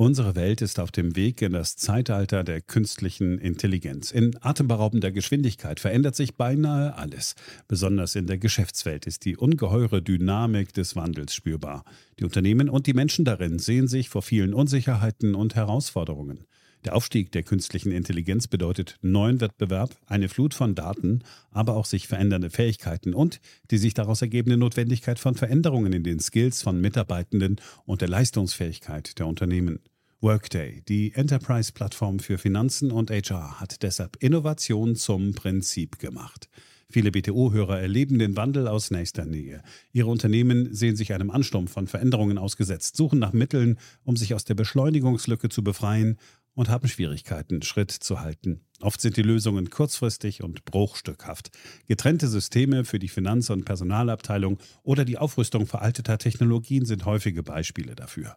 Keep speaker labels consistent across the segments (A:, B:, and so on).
A: Unsere Welt ist auf dem Weg in das Zeitalter der künstlichen Intelligenz. In atemberaubender Geschwindigkeit verändert sich beinahe alles. Besonders in der Geschäftswelt ist die ungeheure Dynamik des Wandels spürbar. Die Unternehmen und die Menschen darin sehen sich vor vielen Unsicherheiten und Herausforderungen. Der Aufstieg der künstlichen Intelligenz bedeutet neuen Wettbewerb, eine Flut von Daten, aber auch sich verändernde Fähigkeiten und die sich daraus ergebende Notwendigkeit von Veränderungen in den Skills von Mitarbeitenden und der Leistungsfähigkeit der Unternehmen. Workday, die Enterprise-Plattform für Finanzen und HR, hat deshalb Innovation zum Prinzip gemacht. Viele BTO-Hörer erleben den Wandel aus nächster Nähe. Ihre Unternehmen sehen sich einem Ansturm von Veränderungen ausgesetzt, suchen nach Mitteln, um sich aus der Beschleunigungslücke zu befreien und haben Schwierigkeiten, Schritt zu halten. Oft sind die Lösungen kurzfristig und bruchstückhaft. Getrennte Systeme für die Finanz- und Personalabteilung oder die Aufrüstung veralteter Technologien sind häufige Beispiele dafür.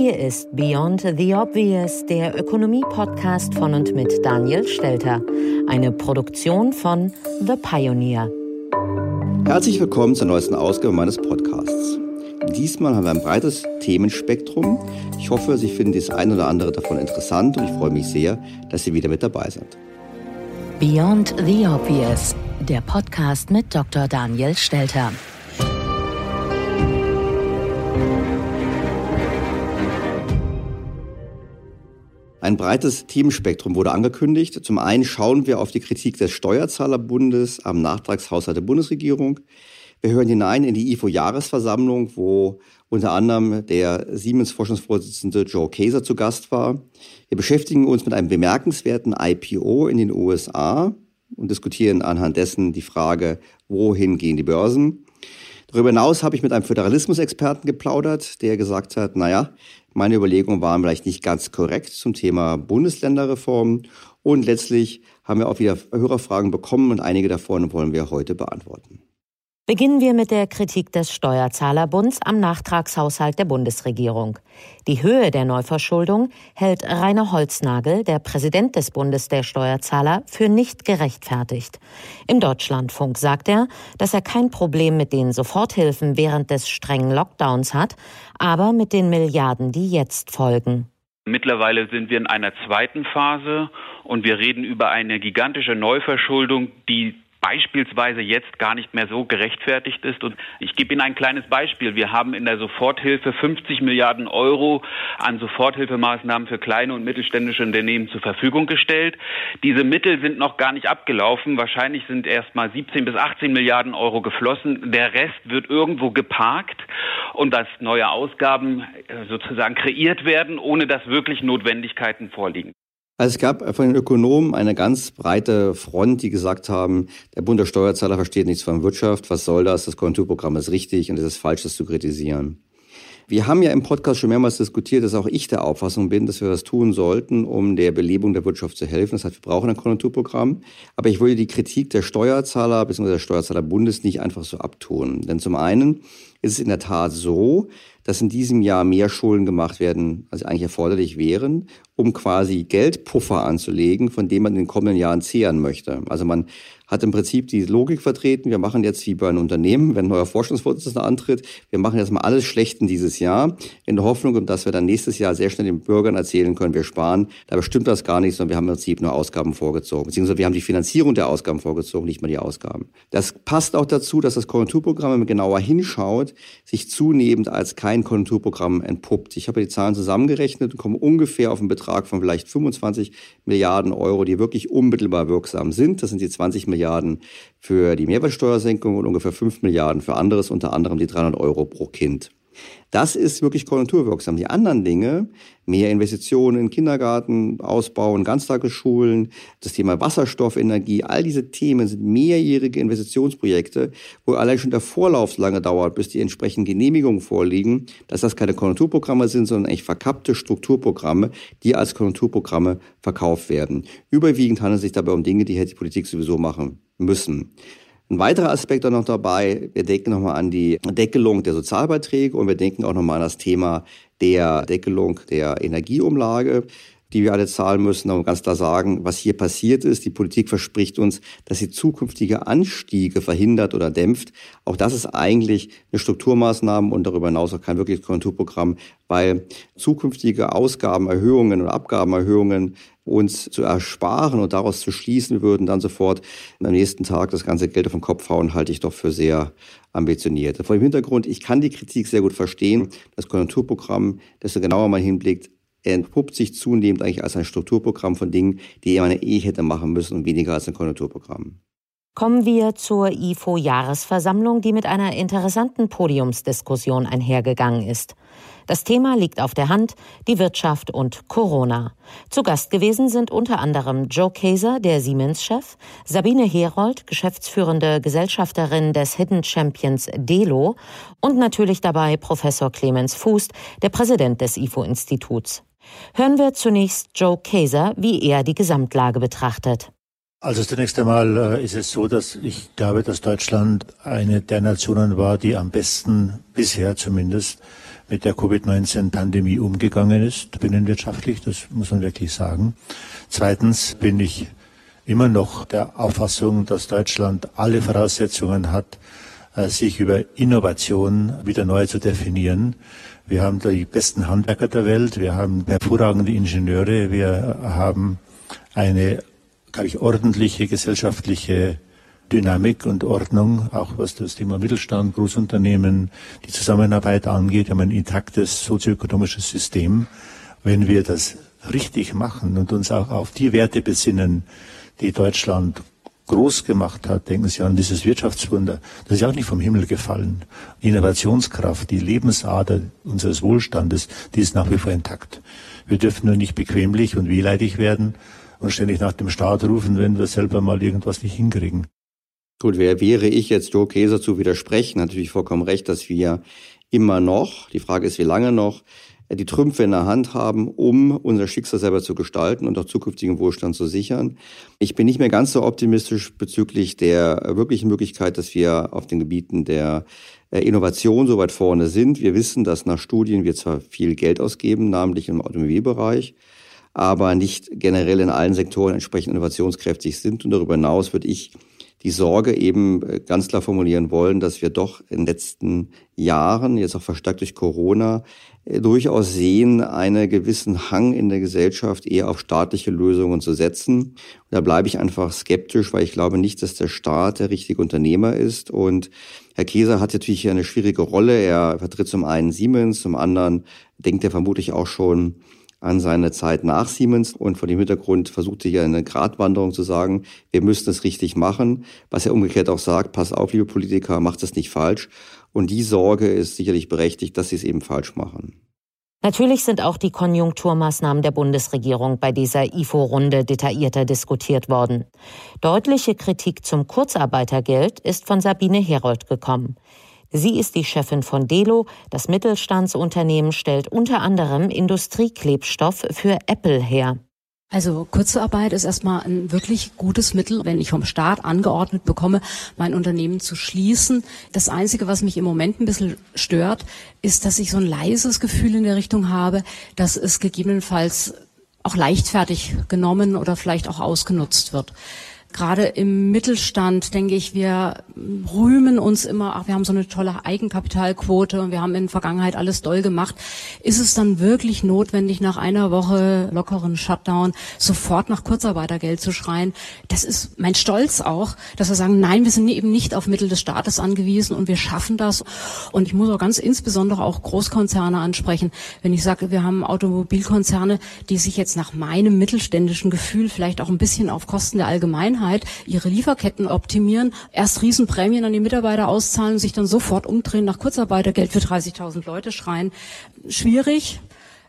B: Hier ist Beyond the Obvious, der Ökonomie-Podcast von und mit Daniel Stelter, eine Produktion von The Pioneer.
C: Herzlich willkommen zur neuesten Ausgabe meines Podcasts. Diesmal haben wir ein breites Themenspektrum. Ich hoffe, Sie finden das eine oder andere davon interessant und ich freue mich sehr, dass Sie wieder mit dabei sind.
B: Beyond the Obvious, der Podcast mit Dr. Daniel Stelter.
C: Ein breites Themenspektrum wurde angekündigt. Zum einen schauen wir auf die Kritik des Steuerzahlerbundes am Nachtragshaushalt der Bundesregierung. Wir hören hinein in die IFO-Jahresversammlung, wo unter anderem der Siemens-Forschungsvorsitzende Joe Kaeser zu Gast war. Wir beschäftigen uns mit einem bemerkenswerten IPO in den USA und diskutieren anhand dessen die Frage, wohin gehen die Börsen. Darüber hinaus habe ich mit einem Föderalismusexperten geplaudert, der gesagt hat, naja, meine Überlegungen waren vielleicht nicht ganz korrekt zum Thema Bundesländerreform. Und letztlich haben wir auch wieder Hörerfragen bekommen und einige davon wollen wir heute beantworten.
B: Beginnen wir mit der Kritik des Steuerzahlerbunds am Nachtragshaushalt der Bundesregierung. Die Höhe der Neuverschuldung hält Rainer Holznagel, der Präsident des Bundes der Steuerzahler, für nicht gerechtfertigt. Im Deutschlandfunk sagt er, dass er kein Problem mit den Soforthilfen während des strengen Lockdowns hat, aber mit den Milliarden, die jetzt folgen.
D: Mittlerweile sind wir in einer zweiten Phase und wir reden über eine gigantische Neuverschuldung, die beispielsweise jetzt gar nicht mehr so gerechtfertigt ist. Und ich gebe Ihnen ein kleines Beispiel. Wir haben in der Soforthilfe 50 Milliarden Euro an Soforthilfemaßnahmen für kleine und mittelständische Unternehmen zur Verfügung gestellt. Diese Mittel sind noch gar nicht abgelaufen. Wahrscheinlich sind erst mal 17 bis 18 Milliarden Euro geflossen. Der Rest wird irgendwo geparkt und dass neue Ausgaben äh, sozusagen kreiert werden, ohne dass wirklich Notwendigkeiten vorliegen.
C: Also es gab von den Ökonomen eine ganz breite Front, die gesagt haben, der Bund der Steuerzahler versteht nichts von Wirtschaft, was soll das, das Konjunkturprogramm ist richtig und es ist falsch, das zu kritisieren. Wir haben ja im Podcast schon mehrmals diskutiert, dass auch ich der Auffassung bin, dass wir das tun sollten, um der Belebung der Wirtschaft zu helfen. Das heißt, wir brauchen ein Konjunkturprogramm. Aber ich würde die Kritik der Steuerzahler bzw. der Steuerzahlerbundes nicht einfach so abtun. Denn zum einen ist es in der Tat so, dass in diesem Jahr mehr Schulden gemacht werden, als eigentlich erforderlich wären, um quasi Geldpuffer anzulegen, von dem man in den kommenden Jahren zehren möchte. Also man hat im Prinzip die Logik vertreten, wir machen jetzt wie bei einem Unternehmen, wenn ein neuer Vorstandsvorsitzender antritt, wir machen jetzt mal alles Schlechten dieses Jahr, in der Hoffnung, dass wir dann nächstes Jahr sehr schnell den Bürgern erzählen können, wir sparen. Dabei stimmt das gar nicht, sondern wir haben im Prinzip nur Ausgaben vorgezogen, beziehungsweise wir haben die Finanzierung der Ausgaben vorgezogen, nicht mal die Ausgaben. Das passt auch dazu, dass das Konjunkturprogramm, wenn man genauer hinschaut, sich zunehmend als kein Konjunkturprogramm entpuppt. Ich habe die Zahlen zusammengerechnet und komme ungefähr auf einen Betrag von vielleicht 25 Milliarden Euro, die wirklich unmittelbar wirksam sind. Das sind die 20 Milliarden für die Mehrwertsteuersenkung und ungefähr 5 Milliarden für anderes, unter anderem die 300 Euro pro Kind. Das ist wirklich konjunkturwirksam. Die anderen Dinge, mehr Investitionen in Kindergarten, Ausbauen, Ganztagesschulen, das Thema Wasserstoffenergie, all diese Themen sind mehrjährige Investitionsprojekte, wo allein schon der Vorlauf lange dauert, bis die entsprechenden Genehmigungen vorliegen, dass das keine Konjunkturprogramme sind, sondern echt verkappte Strukturprogramme, die als Konjunkturprogramme verkauft werden. Überwiegend handelt es sich dabei um Dinge, die hätte die Politik sowieso machen müssen. Ein weiterer Aspekt auch noch dabei, wir denken nochmal an die Deckelung der Sozialbeiträge und wir denken auch nochmal an das Thema der Deckelung der Energieumlage die wir alle zahlen müssen, aber ganz klar sagen, was hier passiert ist. Die Politik verspricht uns, dass sie zukünftige Anstiege verhindert oder dämpft. Auch das ist eigentlich eine Strukturmaßnahme und darüber hinaus auch kein wirkliches Konjunkturprogramm, weil zukünftige Ausgabenerhöhungen oder Abgabenerhöhungen uns zu ersparen und daraus zu schließen, wir würden dann sofort am nächsten Tag das ganze Geld auf den Kopf hauen, halte ich doch für sehr ambitioniert. Vor dem Hintergrund, ich kann die Kritik sehr gut verstehen. Das Konjunkturprogramm, desto genauer man hinblickt, entpuppt sich zunehmend eigentlich als ein Strukturprogramm von Dingen, die man eh hätte machen müssen und weniger als ein Konjunkturprogramm.
B: Kommen wir zur IFO-Jahresversammlung, die mit einer interessanten Podiumsdiskussion einhergegangen ist. Das Thema liegt auf der Hand, die Wirtschaft und Corona. Zu Gast gewesen sind unter anderem Joe Kaeser, der Siemens-Chef, Sabine Herold, geschäftsführende Gesellschafterin des Hidden Champions Delo und natürlich dabei Professor Clemens Fuß, der Präsident des IFO-Instituts. Hören wir zunächst Joe Kaeser, wie er die Gesamtlage betrachtet.
E: Also zunächst einmal äh, ist es so, dass ich glaube, dass Deutschland eine der Nationen war, die am besten bisher zumindest mit der Covid-19-Pandemie umgegangen ist, binnenwirtschaftlich, das muss man wirklich sagen. Zweitens bin ich immer noch der Auffassung, dass Deutschland alle Voraussetzungen hat, äh, sich über Innovation wieder neu zu definieren. Wir haben die besten Handwerker der Welt, wir haben hervorragende Ingenieure, wir haben eine glaube ich, ordentliche gesellschaftliche Dynamik und Ordnung, auch was das Thema Mittelstand, Großunternehmen, die Zusammenarbeit angeht, Wir haben ein intaktes sozioökonomisches System. Wenn wir das richtig machen und uns auch auf die Werte besinnen, die Deutschland groß gemacht hat, denken Sie an dieses Wirtschaftswunder, das ist auch nicht vom Himmel gefallen. Die Innovationskraft, die Lebensader unseres Wohlstandes, die ist nach wie vor intakt. Wir dürfen nur nicht bequemlich und wehleidig werden, und ständig nach dem Staat rufen, wenn wir selber mal irgendwas nicht hinkriegen.
C: Gut, wer wäre ich jetzt Joe Käser zu widersprechen? Natürlich vollkommen recht, dass wir immer noch, die Frage ist, wie lange noch, die Trümpfe in der Hand haben, um unser Schicksal selber zu gestalten und auch zukünftigen Wohlstand zu sichern. Ich bin nicht mehr ganz so optimistisch bezüglich der wirklichen Möglichkeit, dass wir auf den Gebieten der äh, Innovation so weit vorne sind. Wir wissen, dass nach Studien wir zwar viel Geld ausgeben, namentlich im Automobilbereich, aber nicht generell in allen Sektoren entsprechend innovationskräftig sind. Und darüber hinaus würde ich die Sorge eben äh, ganz klar formulieren wollen, dass wir doch in den letzten Jahren, jetzt auch verstärkt durch Corona, durchaus sehen, einen gewissen Hang in der Gesellschaft eher auf staatliche Lösungen zu setzen. Da bleibe ich einfach skeptisch, weil ich glaube nicht, dass der Staat der richtige Unternehmer ist. Und Herr Käser hat natürlich hier eine schwierige Rolle. Er vertritt zum einen Siemens, zum anderen denkt er vermutlich auch schon an seine Zeit nach Siemens und vor dem Hintergrund versuchte hier eine Gratwanderung zu sagen, wir müssen es richtig machen, was er umgekehrt auch sagt, pass auf, liebe Politiker, macht es nicht falsch. Und die Sorge ist sicherlich berechtigt, dass sie es eben falsch machen.
B: Natürlich sind auch die Konjunkturmaßnahmen der Bundesregierung bei dieser IFO-Runde detaillierter diskutiert worden. Deutliche Kritik zum Kurzarbeitergeld ist von Sabine Herold gekommen. Sie ist die Chefin von Delo. Das Mittelstandsunternehmen stellt unter anderem Industrieklebstoff für Apple her.
F: Also Kurzarbeit ist erstmal ein wirklich gutes Mittel, wenn ich vom Staat angeordnet bekomme, mein Unternehmen zu schließen. Das Einzige, was mich im Moment ein bisschen stört, ist, dass ich so ein leises Gefühl in der Richtung habe, dass es gegebenenfalls auch leichtfertig genommen oder vielleicht auch ausgenutzt wird. Gerade im Mittelstand, denke ich, wir rühmen uns immer, ach, wir haben so eine tolle Eigenkapitalquote und wir haben in der Vergangenheit alles doll gemacht. Ist es dann wirklich notwendig, nach einer Woche lockeren Shutdown sofort nach Kurzarbeitergeld zu schreien? Das ist mein Stolz auch, dass wir sagen, nein, wir sind eben nicht auf Mittel des Staates angewiesen und wir schaffen das. Und ich muss auch ganz insbesondere auch Großkonzerne ansprechen. Wenn ich sage, wir haben Automobilkonzerne, die sich jetzt nach meinem mittelständischen Gefühl vielleicht auch ein bisschen auf Kosten der Allgemeinheit ihre Lieferketten optimieren, erst Riesenprämien an die Mitarbeiter auszahlen, sich dann sofort umdrehen, nach Kurzarbeitergeld für 30.000 Leute schreien. Schwierig.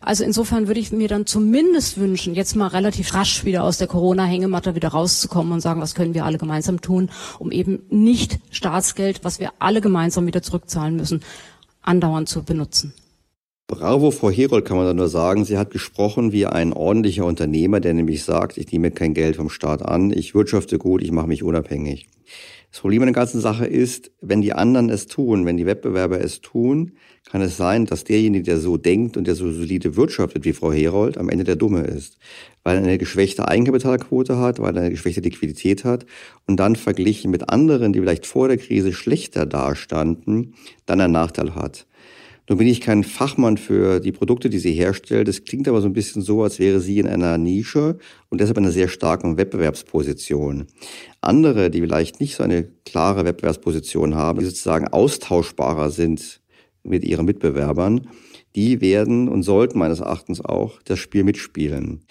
F: Also insofern würde ich mir dann zumindest wünschen, jetzt mal relativ rasch wieder aus der Corona-Hängematte wieder rauszukommen und sagen, was können wir alle gemeinsam tun, um eben nicht Staatsgeld, was wir alle gemeinsam wieder zurückzahlen müssen, andauernd zu benutzen.
C: Bravo, Frau Herold, kann man da nur sagen. Sie hat gesprochen wie ein ordentlicher Unternehmer, der nämlich sagt, ich nehme kein Geld vom Staat an, ich wirtschafte gut, ich mache mich unabhängig. Das Problem an der ganzen Sache ist, wenn die anderen es tun, wenn die Wettbewerber es tun, kann es sein, dass derjenige, der so denkt und der so solide wirtschaftet wie Frau Herold, am Ende der Dumme ist. Weil er eine geschwächte Eigenkapitalquote hat, weil er eine geschwächte Liquidität hat und dann verglichen mit anderen, die vielleicht vor der Krise schlechter dastanden, dann einen Nachteil hat. Nun bin ich kein Fachmann für die Produkte, die sie herstellt. Es klingt aber so ein bisschen so, als wäre sie in einer Nische und deshalb in einer sehr starken Wettbewerbsposition. Andere, die vielleicht nicht so eine klare Wettbewerbsposition haben, die sozusagen austauschbarer sind mit ihren Mitbewerbern, die werden und sollten meines Erachtens auch das Spiel mitspielen.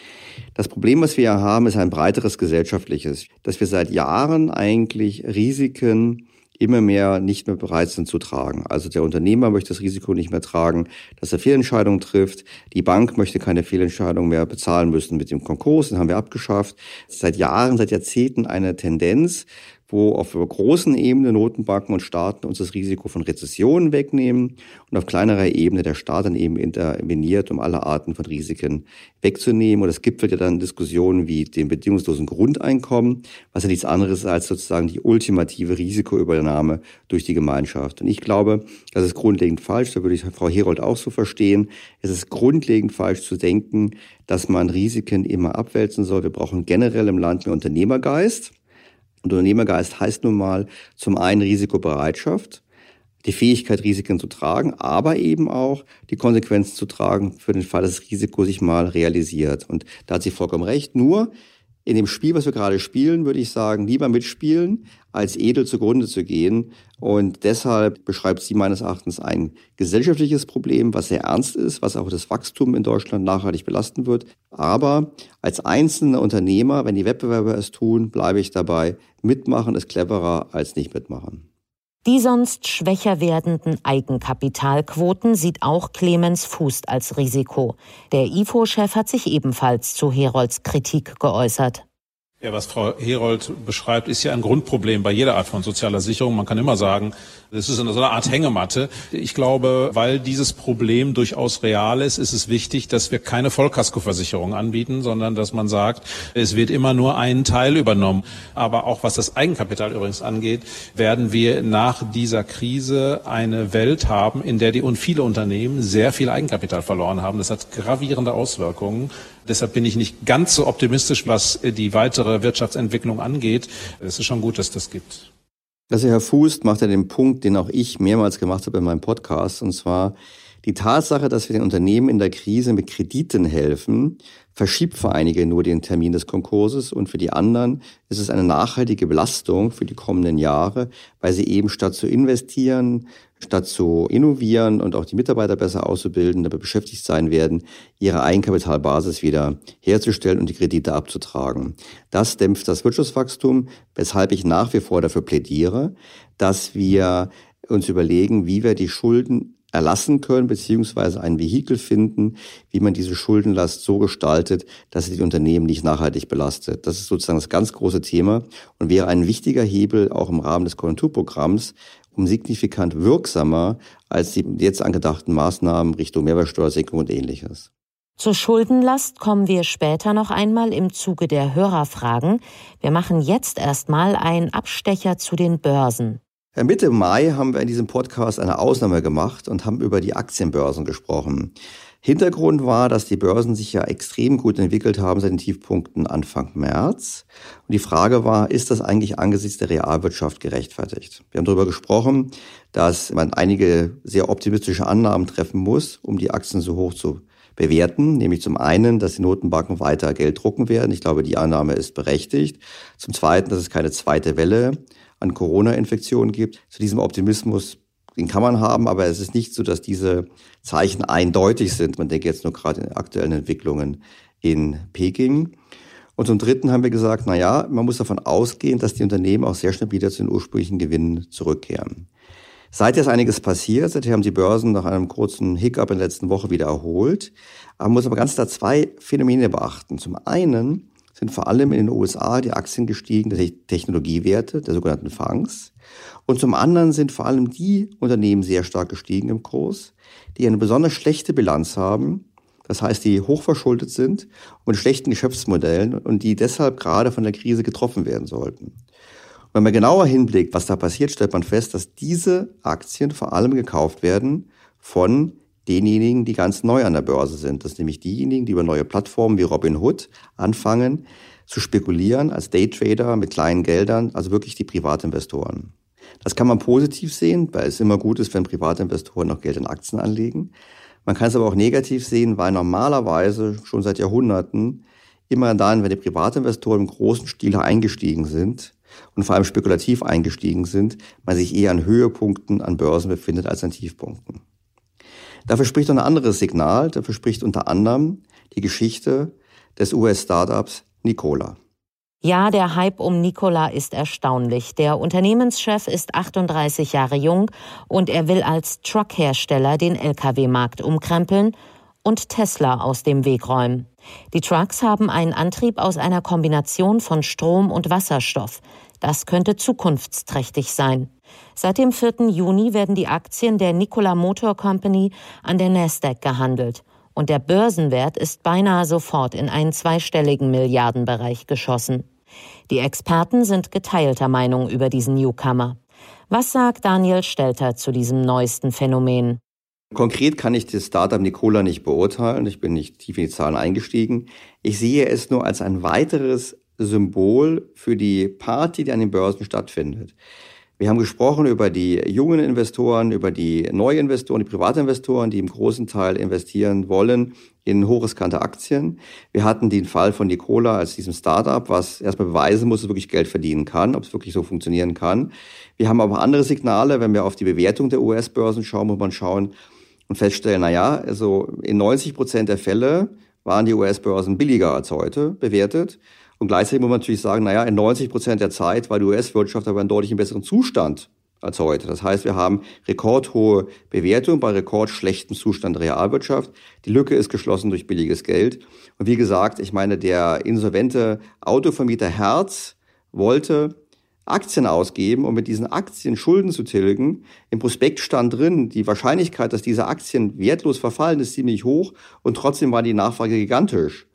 C: Das Problem, was wir hier haben, ist ein breiteres gesellschaftliches, dass wir seit Jahren eigentlich Risiken immer mehr nicht mehr bereit sind zu tragen. Also der Unternehmer möchte das Risiko nicht mehr tragen, dass er Fehlentscheidungen trifft. Die Bank möchte keine Fehlentscheidungen mehr bezahlen müssen mit dem Konkurs, den haben wir abgeschafft. Seit Jahren, seit Jahrzehnten eine Tendenz, wo auf großen Ebene Notenbanken und Staaten uns das Risiko von Rezessionen wegnehmen und auf kleinerer Ebene der Staat dann eben interveniert, um alle Arten von Risiken wegzunehmen. Und es gipfelt ja dann Diskussionen wie dem bedingungslosen Grundeinkommen, was ja nichts anderes ist als sozusagen die ultimative Risikoübernahme durch die Gemeinschaft. Und ich glaube, das ist grundlegend falsch, da würde ich Frau Herold auch so verstehen. Es ist grundlegend falsch zu denken, dass man Risiken immer abwälzen soll. Wir brauchen generell im Land mehr Unternehmergeist. Und Unternehmergeist heißt nun mal zum einen Risikobereitschaft, die Fähigkeit, Risiken zu tragen, aber eben auch die Konsequenzen zu tragen für den Fall, dass das Risiko sich mal realisiert. Und da hat sie vollkommen recht. Nur in dem Spiel, was wir gerade spielen, würde ich sagen, lieber mitspielen, als edel zugrunde zu gehen. Und deshalb beschreibt sie meines Erachtens ein gesellschaftliches Problem, was sehr ernst ist, was auch das Wachstum in Deutschland nachhaltig belasten wird. Aber als einzelner Unternehmer, wenn die Wettbewerber es tun, bleibe ich dabei. Mitmachen ist cleverer als nicht mitmachen.
B: Die sonst schwächer werdenden Eigenkapitalquoten sieht auch Clemens Fuß als Risiko. Der IFO-Chef hat sich ebenfalls zu Herolds Kritik geäußert.
G: Ja, was Frau Herold beschreibt, ist ja ein Grundproblem bei jeder Art von sozialer Sicherung. Man kann immer sagen, das ist so eine Art Hängematte. Ich glaube, weil dieses Problem durchaus real ist, ist es wichtig, dass wir keine Vollkaskoversicherung anbieten, sondern dass man sagt, es wird immer nur ein Teil übernommen. Aber auch was das Eigenkapital übrigens angeht, werden wir nach dieser Krise eine Welt haben, in der die und viele Unternehmen sehr viel Eigenkapital verloren haben. Das hat gravierende Auswirkungen. Deshalb bin ich nicht ganz so optimistisch, was die weitere Wirtschaftsentwicklung angeht. Es ist schon gut, dass das gibt.
C: Also Herr Fuß macht ja den Punkt, den auch ich mehrmals gemacht habe in meinem Podcast, und zwar die Tatsache, dass wir den Unternehmen in der Krise mit Krediten helfen, verschiebt für einige nur den Termin des Konkurses und für die anderen ist es eine nachhaltige Belastung für die kommenden Jahre, weil sie eben statt zu investieren, statt zu innovieren und auch die Mitarbeiter besser auszubilden, dabei beschäftigt sein werden, ihre Eigenkapitalbasis wieder herzustellen und die Kredite abzutragen. Das dämpft das Wirtschaftswachstum, weshalb ich nach wie vor dafür plädiere, dass wir uns überlegen, wie wir die Schulden erlassen können, beziehungsweise ein Vehikel finden, wie man diese Schuldenlast so gestaltet, dass sie die Unternehmen nicht nachhaltig belastet. Das ist sozusagen das ganz große Thema und wäre ein wichtiger Hebel auch im Rahmen des Konjunkturprogramms, um signifikant wirksamer als die jetzt angedachten Maßnahmen Richtung Mehrwertsteuersenkung und ähnliches.
B: Zur Schuldenlast kommen wir später noch einmal im Zuge der Hörerfragen. Wir machen jetzt erstmal einen Abstecher zu den Börsen.
C: Mitte Mai haben wir in diesem Podcast eine Ausnahme gemacht und haben über die Aktienbörsen gesprochen. Hintergrund war, dass die Börsen sich ja extrem gut entwickelt haben seit den Tiefpunkten Anfang März. Und die Frage war, ist das eigentlich angesichts der Realwirtschaft gerechtfertigt? Wir haben darüber gesprochen, dass man einige sehr optimistische Annahmen treffen muss, um die Aktien so hoch zu bewerten. Nämlich zum einen, dass die Notenbanken weiter Geld drucken werden. Ich glaube, die Annahme ist berechtigt. Zum zweiten, dass es keine zweite Welle an Corona-Infektionen gibt. Zu diesem Optimismus den kann man haben, aber es ist nicht so, dass diese Zeichen eindeutig sind. Man denkt jetzt nur gerade in aktuellen Entwicklungen in Peking. Und zum Dritten haben wir gesagt, na ja, man muss davon ausgehen, dass die Unternehmen auch sehr schnell wieder zu den ursprünglichen Gewinnen zurückkehren. Seither ist einiges passiert. Seither haben die Börsen nach einem kurzen Hiccup in der letzten Woche wieder erholt. Man muss aber ganz da zwei Phänomene beachten. Zum einen sind vor allem in den USA die Aktien gestiegen, die Technologiewerte, der sogenannten FANGs. Und zum anderen sind vor allem die Unternehmen sehr stark gestiegen im Kurs, die eine besonders schlechte Bilanz haben, das heißt, die hochverschuldet sind und mit schlechten Geschäftsmodellen und die deshalb gerade von der Krise getroffen werden sollten. Und wenn man genauer hinblickt, was da passiert, stellt man fest, dass diese Aktien vor allem gekauft werden von denjenigen, die ganz neu an der Börse sind. Das sind nämlich diejenigen, die über neue Plattformen wie Robinhood anfangen zu spekulieren als Daytrader mit kleinen Geldern, also wirklich die Privatinvestoren. Das kann man positiv sehen, weil es immer gut ist, wenn Privatinvestoren noch Geld in Aktien anlegen. Man kann es aber auch negativ sehen, weil normalerweise schon seit Jahrhunderten immer dann, wenn die Privatinvestoren im großen Stil eingestiegen sind und vor allem spekulativ eingestiegen sind, man sich eher an Höhepunkten an Börsen befindet als an Tiefpunkten. Dafür spricht ein anderes Signal, dafür spricht unter anderem die Geschichte des US-Startups Nikola.
B: Ja, der Hype um Nikola ist erstaunlich. Der Unternehmenschef ist 38 Jahre jung und er will als Truckhersteller den Lkw-Markt umkrempeln und Tesla aus dem Weg räumen. Die Trucks haben einen Antrieb aus einer Kombination von Strom und Wasserstoff. Das könnte zukunftsträchtig sein. Seit dem 4. Juni werden die Aktien der Nikola Motor Company an der Nasdaq gehandelt und der Börsenwert ist beinahe sofort in einen zweistelligen Milliardenbereich geschossen. Die Experten sind geteilter Meinung über diesen Newcomer. Was sagt Daniel Stelter zu diesem neuesten Phänomen?
C: Konkret kann ich das Startup Nikola nicht beurteilen. Ich bin nicht tief in die Zahlen eingestiegen. Ich sehe es nur als ein weiteres Symbol für die Party, die an den Börsen stattfindet. Wir haben gesprochen über die jungen Investoren, über die Neuinvestoren, die Privatinvestoren, die im großen Teil investieren wollen in hochriskante Aktien. Wir hatten den Fall von Nicola als diesem Startup, was erstmal beweisen muss, dass es wirklich Geld verdienen kann, ob es wirklich so funktionieren kann. Wir haben aber andere Signale, wenn wir auf die Bewertung der US-Börsen schauen, muss man schauen und feststellen, na ja, also in 90 Prozent der Fälle waren die US-Börsen billiger als heute bewertet. Und gleichzeitig muss man natürlich sagen, naja, in 90 Prozent der Zeit war die US-Wirtschaft aber in deutlich besseren Zustand als heute. Das heißt, wir haben rekordhohe Bewertung bei rekordschlechtem Zustand der Realwirtschaft. Die Lücke ist geschlossen durch billiges Geld. Und wie gesagt, ich meine, der insolvente Autovermieter Herz wollte Aktien ausgeben, um mit diesen Aktien Schulden zu tilgen. Im Prospekt stand drin, die Wahrscheinlichkeit, dass diese Aktien wertlos verfallen, ist ziemlich hoch und trotzdem war die Nachfrage gigantisch.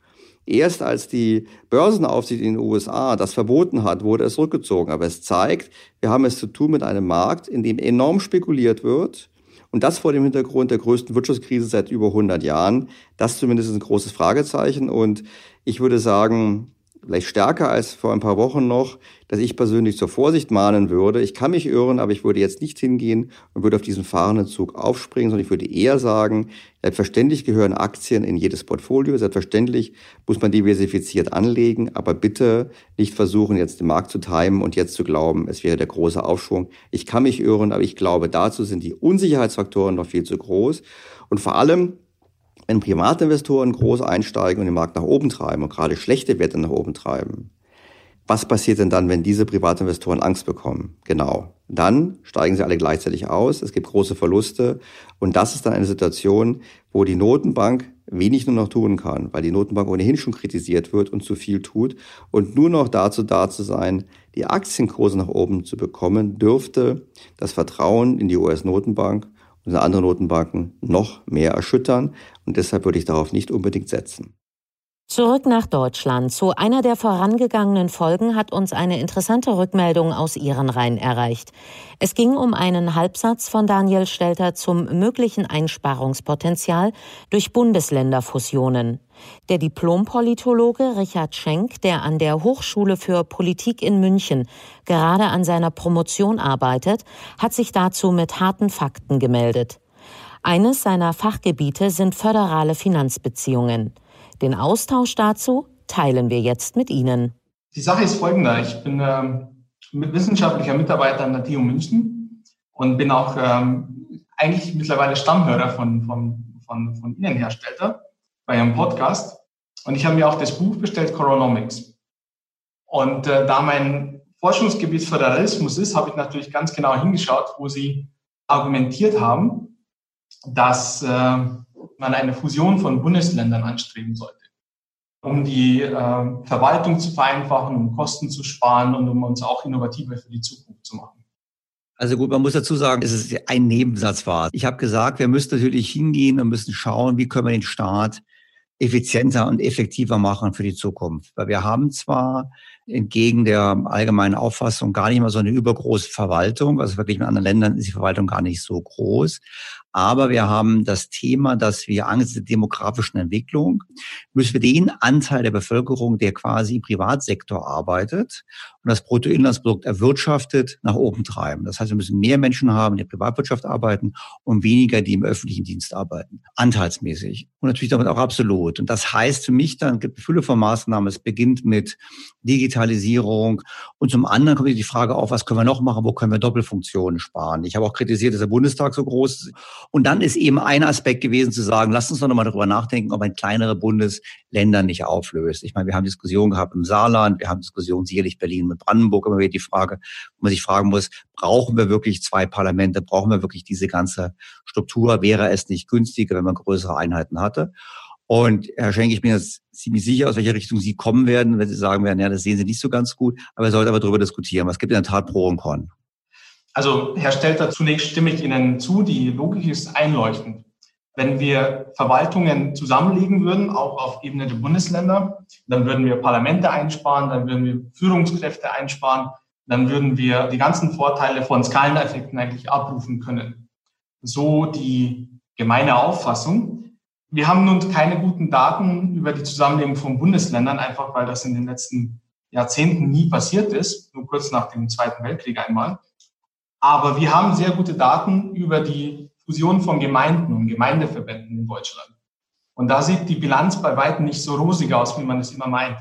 C: Erst als die Börsenaufsicht in den USA das verboten hat, wurde es zurückgezogen. Aber es zeigt, wir haben es zu tun mit einem Markt, in dem enorm spekuliert wird. Und das vor dem Hintergrund der größten Wirtschaftskrise seit über 100 Jahren. Das zumindest ist ein großes Fragezeichen. Und ich würde sagen, vielleicht stärker als vor ein paar Wochen noch, dass ich persönlich zur Vorsicht mahnen würde. Ich kann mich irren, aber ich würde jetzt nicht hingehen und würde auf diesen fahrenden Zug aufspringen, sondern ich würde eher sagen, selbstverständlich gehören Aktien in jedes Portfolio, selbstverständlich muss man diversifiziert anlegen, aber bitte nicht versuchen, jetzt den Markt zu timen und jetzt zu glauben, es wäre der große Aufschwung. Ich kann mich irren, aber ich glaube, dazu sind die Unsicherheitsfaktoren noch viel zu groß. Und vor allem wenn Privatinvestoren groß einsteigen und den Markt nach oben treiben und gerade schlechte Werte nach oben treiben, was passiert denn dann, wenn diese Privatinvestoren Angst bekommen? Genau. Dann steigen sie alle gleichzeitig aus, es gibt große Verluste und das ist dann eine Situation, wo die Notenbank wenig nur noch tun kann, weil die Notenbank ohnehin schon kritisiert wird und zu viel tut und nur noch dazu da zu sein, die Aktienkurse nach oben zu bekommen, dürfte das Vertrauen in die US-Notenbank und andere Notenbanken noch mehr erschüttern. Und deshalb würde ich darauf nicht unbedingt setzen.
B: Zurück nach Deutschland. Zu einer der vorangegangenen Folgen hat uns eine interessante Rückmeldung aus Ihren Reihen erreicht. Es ging um einen Halbsatz von Daniel Stelter zum möglichen Einsparungspotenzial durch Bundesländerfusionen. Der Diplompolitologe Richard Schenk, der an der Hochschule für Politik in München gerade an seiner Promotion arbeitet, hat sich dazu mit harten Fakten gemeldet. Eines seiner Fachgebiete sind föderale Finanzbeziehungen. Den Austausch dazu teilen wir jetzt mit Ihnen.
H: Die Sache ist folgende. Ich bin ähm, wissenschaftlicher Mitarbeiter an der TU München und bin auch ähm, eigentlich mittlerweile Stammhörer von, von, von, von Ihnen, bei Ihrem Podcast. Und ich habe mir auch das Buch bestellt, Coronomics. Und äh, da mein Forschungsgebiet Föderalismus ist, habe ich natürlich ganz genau hingeschaut, wo Sie argumentiert haben, dass äh, man eine Fusion von Bundesländern anstreben sollte, um die äh, Verwaltung zu vereinfachen, um Kosten zu sparen und um uns auch innovativer für die Zukunft zu machen.
I: Also gut, man muss dazu sagen, es ist ein Nebensatz war. Ich habe gesagt, wir müssen natürlich hingehen und müssen schauen, wie können wir den Staat effizienter und effektiver machen für die Zukunft. Weil wir haben zwar entgegen der allgemeinen Auffassung gar nicht mal so eine übergroße Verwaltung, also wirklich in anderen Ländern ist die Verwaltung gar nicht so groß, aber wir haben das Thema, dass wir angesichts der demografischen Entwicklung müssen wir den Anteil der Bevölkerung, der quasi im Privatsektor arbeitet und das Bruttoinlandsprodukt erwirtschaftet, nach oben treiben. Das heißt, wir müssen mehr Menschen haben, die in der Privatwirtschaft arbeiten und weniger, die im öffentlichen Dienst arbeiten. Anteilsmäßig. Und natürlich damit auch absolut. Und das heißt für mich dann, gibt Fülle von Maßnahmen. Es beginnt mit Digitalisierung und zum anderen kommt die Frage auf, was können wir noch machen, wo können wir Doppelfunktionen sparen. Ich habe auch kritisiert, dass der Bundestag so groß ist und dann ist eben ein Aspekt gewesen zu sagen, lasst uns doch nochmal darüber nachdenken, ob ein kleinere Bundesländer nicht auflöst. Ich meine, wir haben Diskussionen gehabt im Saarland, wir haben Diskussionen sicherlich Berlin mit Brandenburg, immer wieder die Frage, wo man sich fragen muss, brauchen wir wirklich zwei Parlamente, brauchen wir wirklich diese ganze Struktur? Wäre es nicht günstiger, wenn man größere Einheiten hatte? Und Herr Schenk, ich bin jetzt ziemlich sicher, aus welcher Richtung Sie kommen werden, wenn Sie sagen werden, ja, das sehen Sie nicht so ganz gut, aber wir sollten aber darüber diskutieren. Was gibt in der Tat Pro und Con?
H: Also Herr Stelter, zunächst stimme ich Ihnen zu, die Logik ist einleuchtend. Wenn wir Verwaltungen zusammenlegen würden, auch auf Ebene der Bundesländer, dann würden wir Parlamente einsparen, dann würden wir Führungskräfte einsparen, dann würden wir die ganzen Vorteile von Skaleneffekten eigentlich abrufen können. So die gemeine Auffassung. Wir haben nun keine guten Daten über die Zusammenlegung von Bundesländern, einfach weil das in den letzten Jahrzehnten nie passiert ist, nur kurz nach dem Zweiten Weltkrieg einmal. Aber wir haben sehr gute Daten über die Fusion von Gemeinden und Gemeindeverbänden in Deutschland. Und da sieht die Bilanz bei weitem nicht so rosig aus, wie man es immer meint.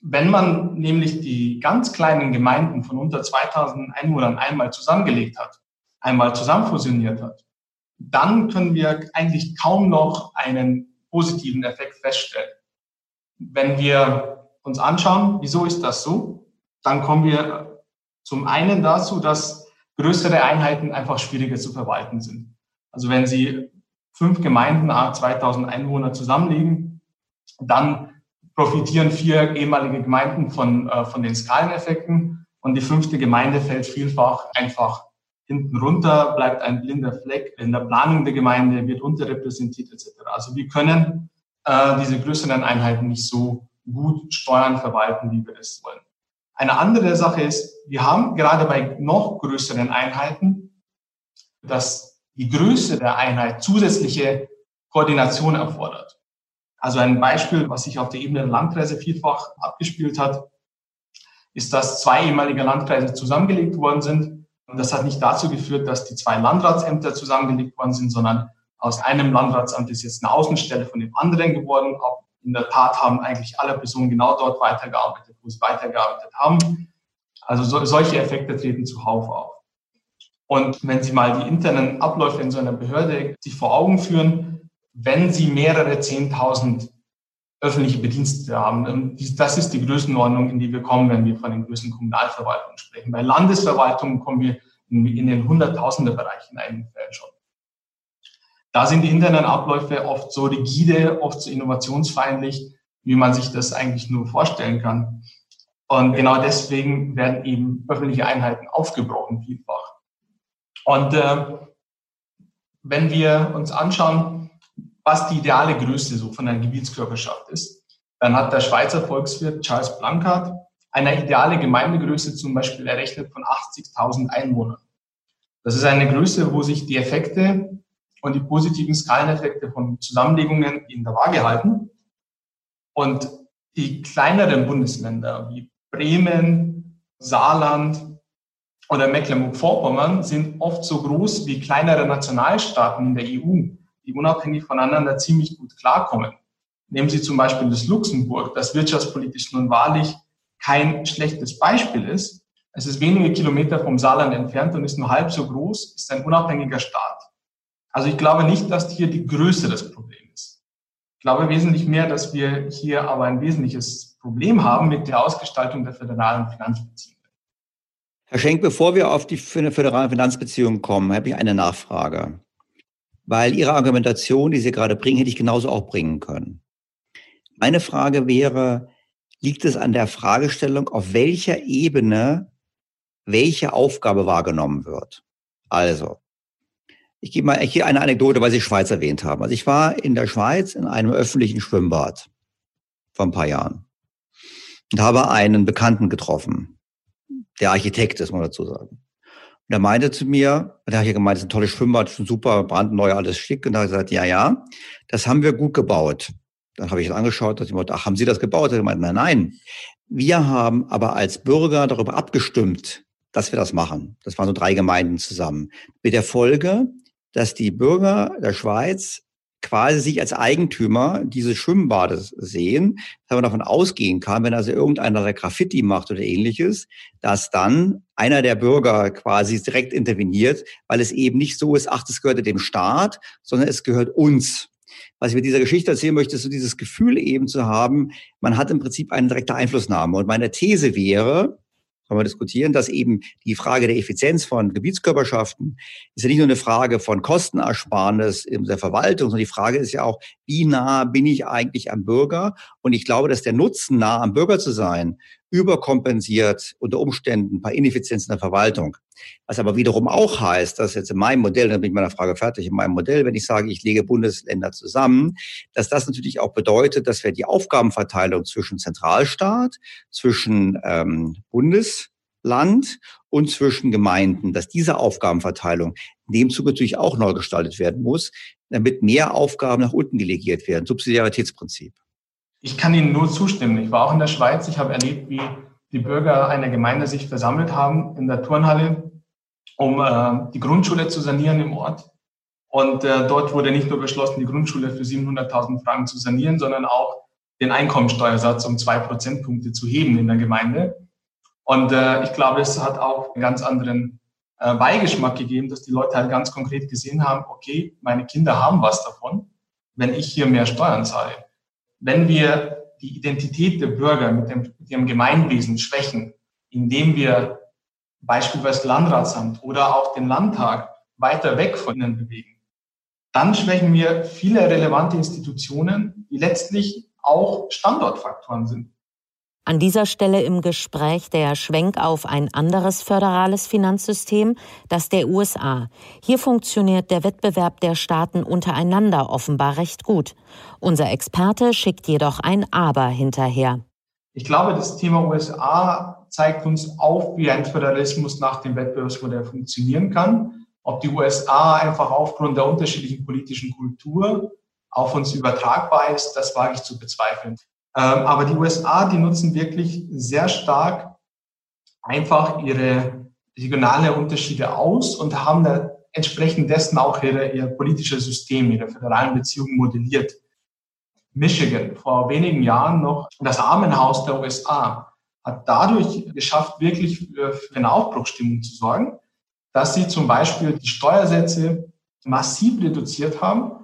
H: Wenn man nämlich die ganz kleinen Gemeinden von unter 2000 Einwohnern einmal zusammengelegt hat, einmal zusammenfusioniert hat, dann können wir eigentlich kaum noch einen positiven Effekt feststellen. Wenn wir uns anschauen, wieso ist das so, dann kommen wir zum einen dazu, dass größere Einheiten einfach schwieriger zu verwalten sind. Also wenn Sie fünf Gemeinden, 2000 Einwohner zusammenlegen, dann profitieren vier ehemalige Gemeinden von, äh, von den Skaleneffekten und die fünfte Gemeinde fällt vielfach einfach hinten runter, bleibt ein blinder Fleck in der Planung der Gemeinde, wird unterrepräsentiert etc. Also wir können äh, diese größeren Einheiten nicht so gut steuern, verwalten, wie wir es wollen. Eine andere Sache ist, wir haben gerade bei noch größeren Einheiten, dass die Größe der Einheit zusätzliche Koordination erfordert. Also ein Beispiel, was sich auf der Ebene der Landkreise vielfach abgespielt hat, ist, dass zwei ehemalige Landkreise zusammengelegt worden sind. Und das hat nicht dazu geführt, dass die zwei Landratsämter zusammengelegt worden sind, sondern aus einem Landratsamt ist jetzt eine Außenstelle von dem anderen geworden. Auch in der Tat haben eigentlich alle Personen genau dort weitergearbeitet, wo sie weitergearbeitet haben. Also so, solche Effekte treten zuhauf auf. Und wenn Sie mal die internen Abläufe in so einer Behörde sich vor Augen führen, wenn Sie mehrere Zehntausend öffentliche Bedienstete haben, das ist die Größenordnung, in die wir kommen, wenn wir von den größten Kommunalverwaltungen sprechen. Bei Landesverwaltungen kommen wir in den Hunderttausender-Bereich in einigen Fällen schon. Da sind die internen Abläufe oft so rigide, oft so innovationsfeindlich, wie man sich das eigentlich nur vorstellen kann. Und genau deswegen werden eben öffentliche Einheiten aufgebrochen, vielfach. Und äh, wenn wir uns anschauen, was die ideale Größe so von einer Gebietskörperschaft ist, dann hat der Schweizer Volkswirt Charles Blankert eine ideale Gemeindegröße zum Beispiel errechnet von 80.000 Einwohnern. Das ist eine Größe, wo sich die Effekte und die positiven Skaleneffekte von Zusammenlegungen in der Waage halten. Und die kleineren Bundesländer wie Bremen, Saarland oder Mecklenburg-Vorpommern sind oft so groß wie kleinere Nationalstaaten in der EU, die unabhängig voneinander ziemlich gut klarkommen. Nehmen Sie zum Beispiel das Luxemburg, das wirtschaftspolitisch nun wahrlich kein schlechtes Beispiel ist. Es ist wenige Kilometer vom Saarland entfernt und ist nur halb so groß, ist ein unabhängiger Staat. Also ich glaube nicht, dass hier die Größe das Problem ist. Ich glaube wesentlich mehr, dass wir hier aber ein wesentliches Problem haben mit der Ausgestaltung der föderalen Finanzbeziehungen.
I: Herr Schenk, bevor wir auf die föderalen Finanzbeziehungen kommen, habe ich eine Nachfrage. Weil Ihre Argumentation, die Sie gerade bringen, hätte ich genauso auch bringen können. Meine Frage wäre, liegt es an der Fragestellung, auf welcher Ebene welche Aufgabe wahrgenommen wird? Also, ich gebe mal hier eine Anekdote, weil Sie Schweiz erwähnt haben. Also ich war in der Schweiz in einem öffentlichen Schwimmbad vor ein paar Jahren und habe einen Bekannten getroffen, der Architekt ist, muss man dazu sagen. Und er meinte zu mir, der hat ja gemeint, das ist ein tolles Schwimmbad, schon super, brandneu, alles schick. Und er hat gesagt, ja, ja, das haben wir gut gebaut. Dann habe ich es angeschaut, dass ich meinte, ach, haben Sie das gebaut? Er meinte, nein, nein. Wir haben aber als Bürger darüber abgestimmt, dass wir das machen. Das waren so drei Gemeinden zusammen. Mit der Folge, dass die Bürger der Schweiz quasi sich als Eigentümer dieses Schwimmbades sehen, dass man davon ausgehen kann, wenn also irgendeiner Graffiti macht oder ähnliches, dass dann einer der Bürger quasi direkt interveniert, weil es eben nicht so ist, ach, das gehört dem Staat, sondern es gehört uns. Was ich mit dieser Geschichte erzählen möchte, ist so dieses Gefühl eben zu haben, man hat im Prinzip eine direkte Einflussnahme. Und meine These wäre, kann man diskutieren, dass eben die Frage der Effizienz von Gebietskörperschaften ist ja nicht nur eine Frage von Kostenersparnis in der Verwaltung, sondern die Frage ist ja auch, wie nah bin ich eigentlich am Bürger? Und ich glaube, dass der Nutzen, nah am Bürger zu sein, überkompensiert unter Umständen paar Ineffizienzen der Verwaltung. Was aber wiederum auch heißt, dass jetzt in meinem Modell, dann bin ich meiner Frage fertig, in meinem Modell, wenn ich sage, ich lege Bundesländer zusammen, dass das natürlich auch bedeutet, dass wir die Aufgabenverteilung zwischen Zentralstaat, zwischen ähm, Bundesland und zwischen Gemeinden, dass diese Aufgabenverteilung in dem Zuge natürlich auch neu gestaltet werden muss, damit mehr Aufgaben nach unten delegiert werden. Subsidiaritätsprinzip.
H: Ich kann Ihnen nur zustimmen. Ich war auch in der Schweiz. Ich habe erlebt, wie die Bürger einer Gemeinde sich versammelt haben in der Turnhalle, um äh, die Grundschule zu sanieren im Ort. Und äh, dort wurde nicht nur beschlossen, die Grundschule für 700.000 Franken zu sanieren, sondern auch den Einkommensteuersatz um zwei Prozentpunkte zu heben in der Gemeinde. Und äh, ich glaube, es hat auch einen ganz anderen äh, Beigeschmack gegeben, dass die Leute halt ganz konkret gesehen haben, okay, meine Kinder haben was davon, wenn ich hier mehr Steuern zahle wenn wir die Identität der Bürger mit dem, mit ihrem Gemeinwesen schwächen, indem wir beispielsweise Landratsamt oder auch den Landtag weiter weg von ihnen bewegen, dann schwächen wir viele relevante Institutionen, die letztlich auch Standortfaktoren sind.
B: An dieser Stelle im Gespräch der Schwenk auf ein anderes föderales Finanzsystem, das der USA. Hier funktioniert der Wettbewerb der Staaten untereinander offenbar recht gut. Unser Experte schickt jedoch ein Aber hinterher.
H: Ich glaube, das Thema USA zeigt uns auf, wie ein Föderalismus nach dem Wettbewerbsmodell funktionieren kann. Ob die USA einfach aufgrund der unterschiedlichen politischen Kultur auf uns übertragbar ist, das wage ich zu bezweifeln. Ähm, aber die USA, die nutzen wirklich sehr stark einfach ihre regionale Unterschiede aus und haben da entsprechend dessen auch ihre, ihr politisches System, ihre föderalen Beziehungen modelliert. Michigan, vor wenigen Jahren noch das Armenhaus der USA, hat dadurch geschafft, wirklich für, eine Aufbruchsstimmung zu sorgen, dass sie zum Beispiel die Steuersätze massiv reduziert haben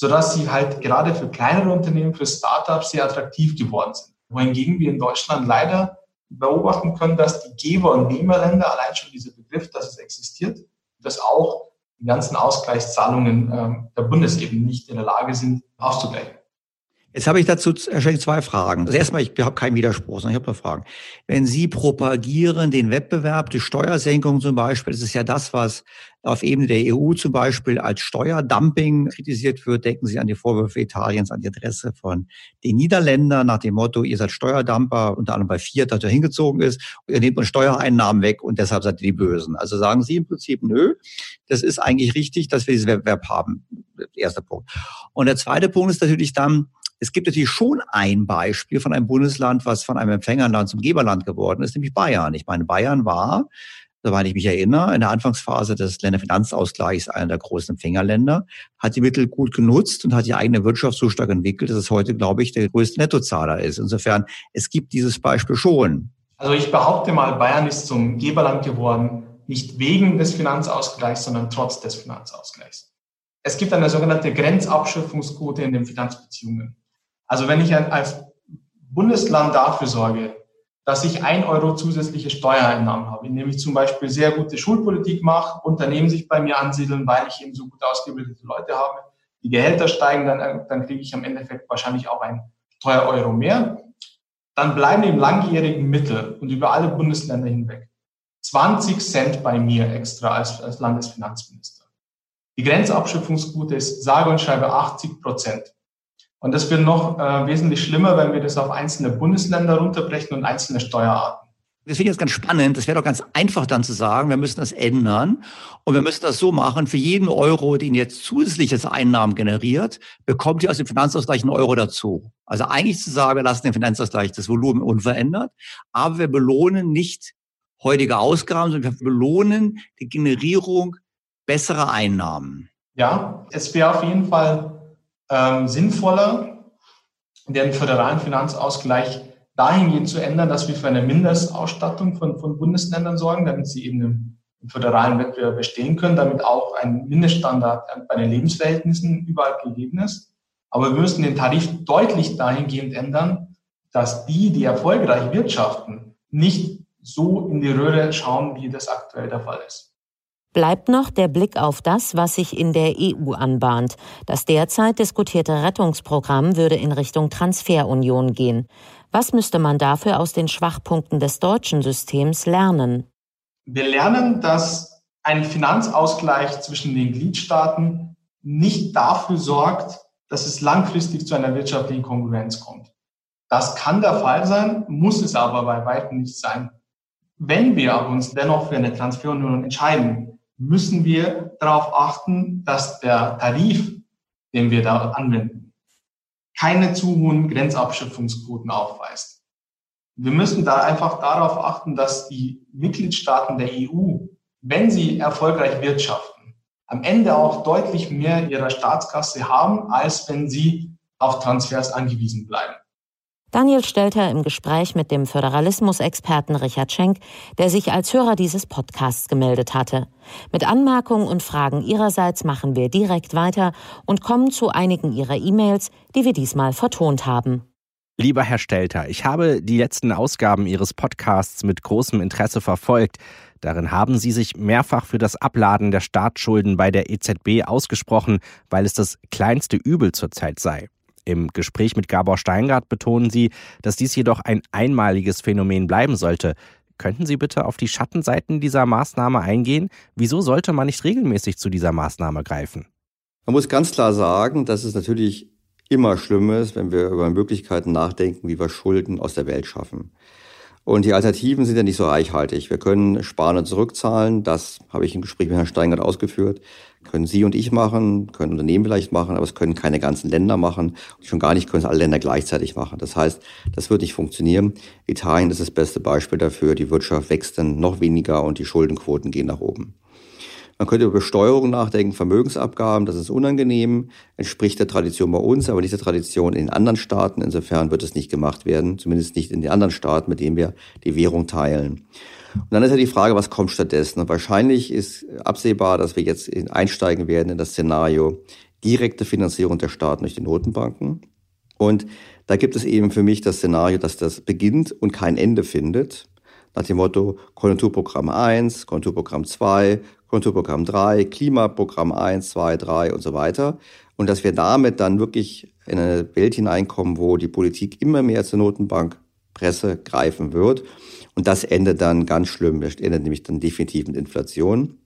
H: sodass sie halt gerade für kleinere Unternehmen, für Startups sehr attraktiv geworden sind. Wohingegen wir in Deutschland leider beobachten können, dass die Geber- und Nehmerländer, allein schon dieser Begriff, dass es existiert, dass auch die ganzen Ausgleichszahlungen äh, der Bundesebene nicht in der Lage sind, auszugleichen.
I: Jetzt habe ich dazu zwei Fragen. Also erstmal, ich habe keinen Widerspruch, sondern ich habe noch Fragen. Wenn Sie propagieren den Wettbewerb, die Steuersenkung zum Beispiel, das ist ja das, was auf Ebene der EU zum Beispiel als Steuerdumping kritisiert wird, denken Sie an die Vorwürfe Italiens an die Adresse von den Niederländern nach dem Motto, ihr seid Steuerdumper, unter anderem bei Fiat, der hingezogen ist, ihr nehmt uns Steuereinnahmen weg und deshalb seid ihr die Bösen. Also sagen Sie im Prinzip, nö, das ist eigentlich richtig, dass wir diesen Wettbewerb haben. Erster Punkt. Und der zweite Punkt ist natürlich dann, es gibt natürlich schon ein Beispiel von einem Bundesland, was von einem Empfängerland zum Geberland geworden ist, nämlich Bayern. Ich meine, Bayern war, soweit ich mich erinnere, in der Anfangsphase des Länderfinanzausgleichs einer der großen Empfängerländer, hat die Mittel gut genutzt und hat die eigene Wirtschaft so stark entwickelt, dass es heute, glaube ich, der größte Nettozahler ist. Insofern, es gibt dieses Beispiel schon.
H: Also ich behaupte mal, Bayern ist zum Geberland geworden, nicht wegen des Finanzausgleichs, sondern trotz des Finanzausgleichs. Es gibt eine sogenannte Grenzabschöpfungsquote in den Finanzbeziehungen. Also wenn ich als Bundesland dafür sorge, dass ich ein Euro zusätzliche Steuereinnahmen habe, indem ich zum Beispiel sehr gute Schulpolitik mache, Unternehmen sich bei mir ansiedeln, weil ich eben so gut ausgebildete Leute habe, die Gehälter steigen, dann, dann kriege ich am Endeffekt wahrscheinlich auch ein Steuereuro mehr. Dann bleiben im langjährigen Mittel und über alle Bundesländer hinweg 20 Cent bei mir extra als, als Landesfinanzminister. Die Grenzabschöpfungsquote ist sage und schreibe 80 Prozent. Und das wird noch äh, wesentlich schlimmer, wenn wir das auf einzelne Bundesländer runterbrechen und einzelne Steuerarten.
I: Das finde ich jetzt ganz spannend. Das wäre doch ganz einfach dann zu sagen, wir müssen das ändern. Und wir müssen das so machen, für jeden Euro, den jetzt zusätzliches Einnahmen generiert, bekommt ihr aus dem Finanzausgleich einen Euro dazu. Also eigentlich zu sagen, wir lassen den Finanzausgleich das Volumen unverändert, aber wir belohnen nicht heutige Ausgaben, sondern wir belohnen die Generierung besserer Einnahmen.
H: Ja, es wäre auf jeden Fall ähm, sinnvoller, den föderalen Finanzausgleich dahingehend zu ändern, dass wir für eine Mindestausstattung von, von Bundesländern sorgen, damit sie eben im, im föderalen Wettbewerb bestehen können, damit auch ein Mindeststandard bei den Lebensverhältnissen überall gegeben ist. Aber wir müssen den Tarif deutlich dahingehend ändern, dass die, die erfolgreich wirtschaften, nicht so in die Röhre schauen, wie das aktuell der Fall ist.
B: Bleibt noch der Blick auf das, was sich in der EU anbahnt. Das derzeit diskutierte Rettungsprogramm würde in Richtung Transferunion gehen. Was müsste man dafür aus den Schwachpunkten des deutschen Systems lernen?
H: Wir lernen, dass ein Finanzausgleich zwischen den Gliedstaaten nicht dafür sorgt, dass es langfristig zu einer wirtschaftlichen Konkurrenz kommt. Das kann der Fall sein, muss es aber bei weitem nicht sein. Wenn wir uns dennoch für eine Transferunion entscheiden, müssen wir darauf achten, dass der Tarif, den wir da anwenden, keine zu hohen Grenzabschöpfungsquoten aufweist. Wir müssen da einfach darauf achten, dass die Mitgliedstaaten der EU, wenn sie erfolgreich wirtschaften, am Ende auch deutlich mehr ihrer Staatskasse haben, als wenn sie auf Transfers angewiesen bleiben.
B: Daniel Stelter im Gespräch mit dem Föderalismusexperten Richard Schenk, der sich als Hörer dieses Podcasts gemeldet hatte. Mit Anmerkungen und Fragen Ihrerseits machen wir direkt weiter und kommen zu einigen Ihrer E-Mails, die wir diesmal vertont haben.
J: Lieber Herr Stelter, ich habe die letzten Ausgaben Ihres Podcasts mit großem Interesse verfolgt. Darin haben Sie sich mehrfach für das Abladen der Staatsschulden bei der EZB ausgesprochen, weil es das kleinste Übel zurzeit sei. Im Gespräch mit Gabor Steingart betonen Sie, dass dies jedoch ein einmaliges Phänomen bleiben sollte. Könnten Sie bitte auf die Schattenseiten dieser Maßnahme eingehen? Wieso sollte man nicht regelmäßig zu dieser Maßnahme greifen?
C: Man muss ganz klar sagen, dass es natürlich immer schlimm ist, wenn wir über Möglichkeiten nachdenken, wie wir Schulden aus der Welt schaffen. Und die Alternativen sind ja nicht so reichhaltig. Wir können sparen und zurückzahlen. Das habe ich im Gespräch mit Herrn Steingart ausgeführt. Können Sie und ich machen, können Unternehmen vielleicht machen, aber es können keine ganzen Länder machen. Und schon gar nicht können es alle Länder gleichzeitig machen. Das heißt, das wird nicht funktionieren. Italien ist das beste Beispiel dafür. Die Wirtschaft wächst dann noch weniger und die Schuldenquoten gehen nach oben. Man könnte über Besteuerung nachdenken, Vermögensabgaben, das ist unangenehm, entspricht der Tradition bei uns, aber nicht der Tradition in anderen Staaten. Insofern wird es nicht gemacht werden, zumindest nicht in den anderen Staaten, mit denen wir die Währung teilen. Und dann ist ja die Frage, was kommt stattdessen? Und wahrscheinlich ist absehbar, dass wir jetzt einsteigen werden in das Szenario direkte Finanzierung der Staaten durch die Notenbanken. Und da gibt es eben für mich das Szenario, dass das beginnt und kein Ende findet. Nach dem Motto Konjunkturprogramm 1, Konjunkturprogramm 2, Konjunkturprogramm 3, Klimaprogramm 1, 2, 3 und so weiter. Und dass wir damit dann wirklich in eine Welt hineinkommen, wo die Politik immer mehr zur Notenbankpresse greifen wird. Und das endet dann ganz schlimm. Das endet nämlich dann definitiv mit Inflation.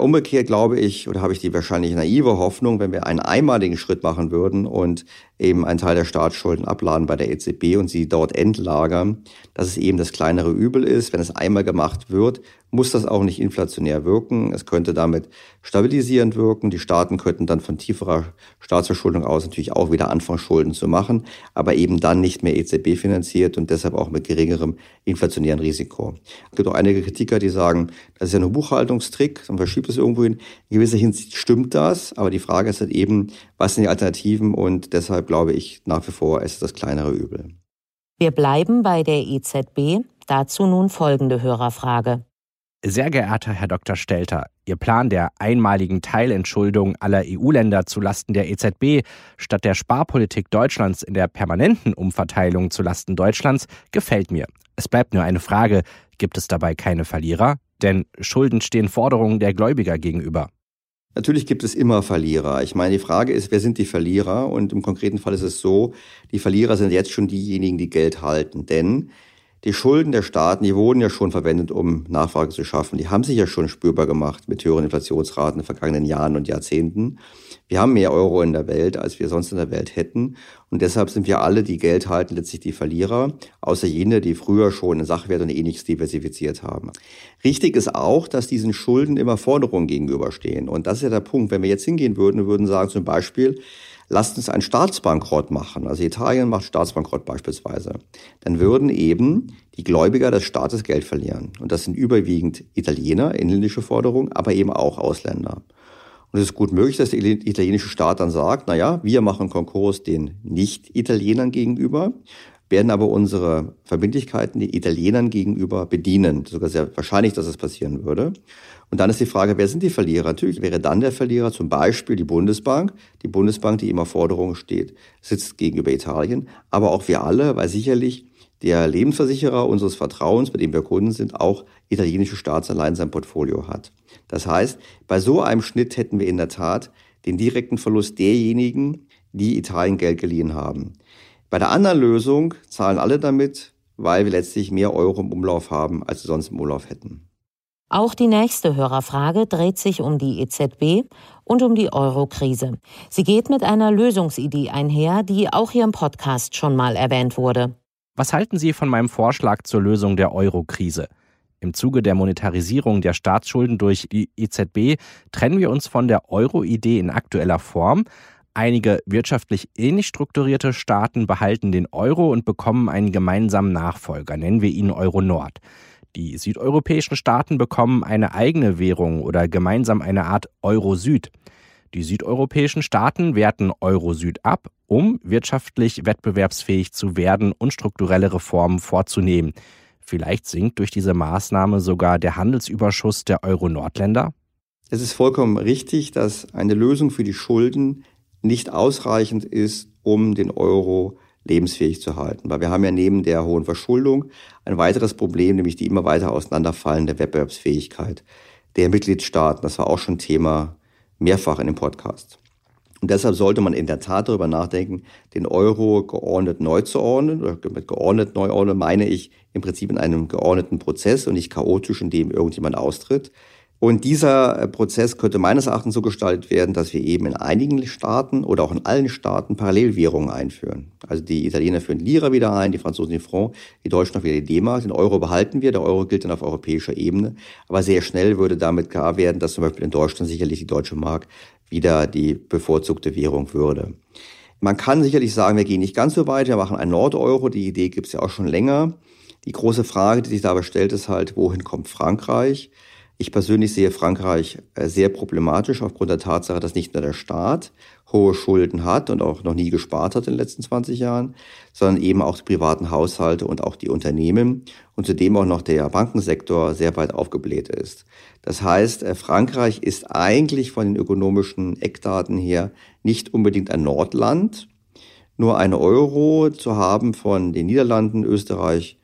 C: Umgekehrt glaube ich, oder habe ich die wahrscheinlich naive Hoffnung, wenn wir einen einmaligen Schritt machen würden und eben einen Teil der Staatsschulden abladen bei der EZB und sie dort entlagern, dass es eben das kleinere Übel ist. Wenn es einmal gemacht wird, muss das auch nicht inflationär wirken. Es könnte damit stabilisierend wirken. Die Staaten könnten dann von tieferer Staatsverschuldung aus natürlich auch wieder anfangen, Schulden zu machen, aber eben dann nicht mehr EZB finanziert und deshalb auch mit geringerem inflationären Risiko. Es gibt auch einige Kritiker, die sagen, das ist ja nur Buchhaltungstrick, man verschiebt es irgendwo hin. In gewisser Hinsicht stimmt das, aber die Frage ist halt eben, was sind die Alternativen und deshalb glaube ich nach wie vor, es ist das kleinere Übel.
B: Wir bleiben bei der EZB. Dazu nun folgende Hörerfrage.
J: Sehr geehrter Herr Dr. Stelter, Ihr Plan der einmaligen Teilentschuldung aller EU-Länder zulasten der EZB statt der Sparpolitik Deutschlands in der permanenten Umverteilung zulasten Deutschlands gefällt mir. Es bleibt nur eine Frage, gibt es dabei keine Verlierer? Denn Schulden stehen Forderungen der Gläubiger gegenüber.
C: Natürlich gibt es immer Verlierer. Ich meine, die Frage ist, wer sind die Verlierer? Und im konkreten Fall ist es so, die Verlierer sind jetzt schon diejenigen, die Geld halten. Denn die Schulden der Staaten, die wurden ja schon verwendet, um Nachfrage zu schaffen. Die haben sich ja schon spürbar gemacht mit höheren Inflationsraten in den vergangenen Jahren und Jahrzehnten. Wir haben mehr Euro in der Welt, als wir sonst in der Welt hätten. Und deshalb sind wir alle, die Geld halten, letztlich die Verlierer, außer jene, die früher schon in Sachwert und ähnliches diversifiziert haben. Richtig ist auch, dass diesen Schulden immer Forderungen gegenüberstehen. Und das ist ja der Punkt. Wenn wir jetzt hingehen würden würden sagen, zum Beispiel, lasst uns einen Staatsbankrott machen. Also Italien macht Staatsbankrott beispielsweise. Dann würden eben die Gläubiger des Staates Geld verlieren. Und das sind überwiegend Italiener, inländische Forderungen, aber eben auch Ausländer. Und es ist gut möglich, dass der italienische Staat dann sagt, na ja, wir machen Konkurs den Nicht-Italienern gegenüber, werden aber unsere Verbindlichkeiten den Italienern gegenüber bedienen. Sogar sehr wahrscheinlich, dass es passieren würde. Und dann ist die Frage, wer sind die Verlierer? Natürlich wäre dann der Verlierer zum Beispiel die Bundesbank. Die Bundesbank, die immer Forderungen steht, sitzt gegenüber Italien. Aber auch wir alle, weil sicherlich der Lebensversicherer unseres Vertrauens, bei dem wir Kunden sind, auch italienische Staatsanleihen in seinem Portfolio hat. Das heißt, bei so einem Schnitt hätten wir in der Tat den direkten Verlust derjenigen, die Italien Geld geliehen haben. Bei der anderen Lösung zahlen alle damit, weil wir letztlich mehr Euro im Umlauf haben, als wir sonst im Umlauf hätten.
B: Auch die nächste Hörerfrage dreht sich um die EZB und um die Euro-Krise. Sie geht mit einer Lösungsidee einher, die auch hier im Podcast schon mal erwähnt wurde.
J: Was halten Sie von meinem Vorschlag zur Lösung der Euro-Krise? Im Zuge der Monetarisierung der Staatsschulden durch die EZB trennen wir uns von der Euro-Idee in aktueller Form. Einige wirtschaftlich ähnlich strukturierte Staaten behalten den Euro und bekommen einen gemeinsamen Nachfolger, nennen wir ihn Euro Nord. Die südeuropäischen Staaten bekommen eine eigene Währung oder gemeinsam eine Art Euro-Süd. Die südeuropäischen Staaten werten Euro-Süd ab, um wirtschaftlich wettbewerbsfähig zu werden und strukturelle Reformen vorzunehmen. Vielleicht sinkt durch diese Maßnahme sogar der Handelsüberschuss der Euro-Nordländer?
C: Es ist vollkommen richtig, dass eine Lösung für die Schulden nicht ausreichend ist, um den Euro lebensfähig zu halten. Weil wir haben ja neben der hohen Verschuldung ein weiteres Problem, nämlich die immer weiter auseinanderfallende Wettbewerbsfähigkeit der Mitgliedstaaten. Das war auch schon Thema mehrfach in dem Podcast. Und deshalb sollte man in der Tat darüber nachdenken, den Euro geordnet neu zu ordnen. Oder mit geordnet neu ordnen meine ich im Prinzip in einem geordneten Prozess und nicht chaotisch, in dem irgendjemand austritt. Und dieser äh, Prozess könnte meines Erachtens so gestaltet werden, dass wir eben in einigen Staaten oder auch in allen Staaten Parallelwährungen einführen. Also die Italiener führen Lira wieder ein, die Franzosen die Franc, die Deutschen auch wieder die D-Mark. Den Euro behalten wir, der Euro gilt dann auf europäischer Ebene. Aber sehr schnell würde damit klar werden, dass zum Beispiel in Deutschland sicherlich die deutsche Mark wieder die bevorzugte Währung würde. Man kann sicherlich sagen, wir gehen nicht ganz so weit, wir machen ein Nord-Euro. Die Idee gibt es ja auch schon länger. Die große Frage, die sich dabei stellt, ist halt, wohin kommt Frankreich? Ich persönlich sehe Frankreich äh, sehr problematisch aufgrund der Tatsache, dass nicht nur der Staat hohe Schulden hat und auch noch nie gespart hat in den letzten 20 Jahren, sondern eben auch die privaten Haushalte und auch die Unternehmen und zudem auch noch der Bankensektor sehr weit aufgebläht ist. Das heißt, äh, Frankreich ist eigentlich von den ökonomischen Eckdaten her nicht unbedingt ein Nordland. Nur ein Euro zu haben von den Niederlanden, Österreich,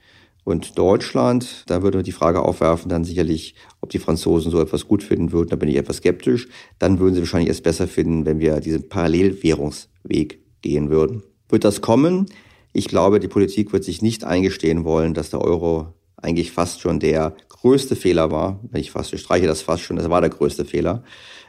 C: und Deutschland. Da würde die Frage aufwerfen, dann sicherlich, ob die Franzosen so etwas gut finden würden. Da bin ich etwas skeptisch. Dann würden sie wahrscheinlich es besser finden, wenn wir diesen Parallelwährungsweg gehen würden. Wird das kommen? Ich glaube, die Politik wird sich nicht eingestehen wollen, dass der Euro eigentlich fast schon der größte Fehler war. Wenn ich fast, ich streiche das fast schon, das war der größte Fehler.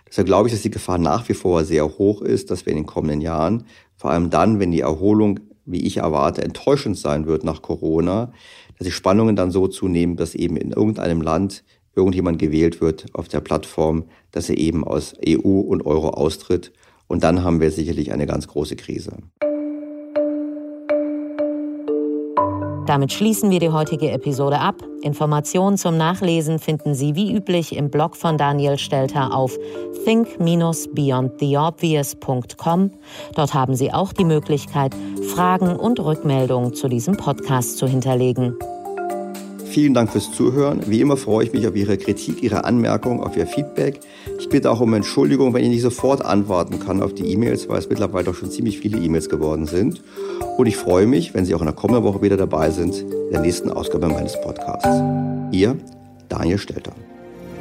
C: Deshalb glaube ich, dass die Gefahr nach wie vor sehr hoch ist, dass wir in den kommenden Jahren, vor allem dann, wenn die Erholung, wie ich erwarte, enttäuschend sein wird nach Corona, dass die Spannungen dann so zunehmen, dass eben in irgendeinem Land irgendjemand gewählt wird auf der Plattform, dass er eben aus EU und Euro austritt. Und dann haben wir sicherlich eine ganz große Krise.
B: Damit schließen wir die heutige Episode ab. Informationen zum Nachlesen finden Sie wie üblich im Blog von Daniel Stelter auf think-beyondtheobvious.com. Dort haben Sie auch die Möglichkeit, Fragen und Rückmeldungen zu diesem Podcast zu hinterlegen.
C: Vielen Dank fürs Zuhören. Wie immer freue ich mich auf Ihre Kritik, Ihre Anmerkungen, auf Ihr Feedback. Ich bitte auch um Entschuldigung, wenn ich nicht sofort antworten kann auf die E-Mails, weil es mittlerweile doch schon ziemlich viele E-Mails geworden sind. Und ich freue mich, wenn Sie auch in der kommenden Woche wieder dabei sind, in der nächsten Ausgabe meines Podcasts. Ihr, Daniel Stelter.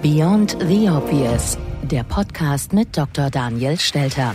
B: Beyond the Obvious, der Podcast mit Dr. Daniel Stelter.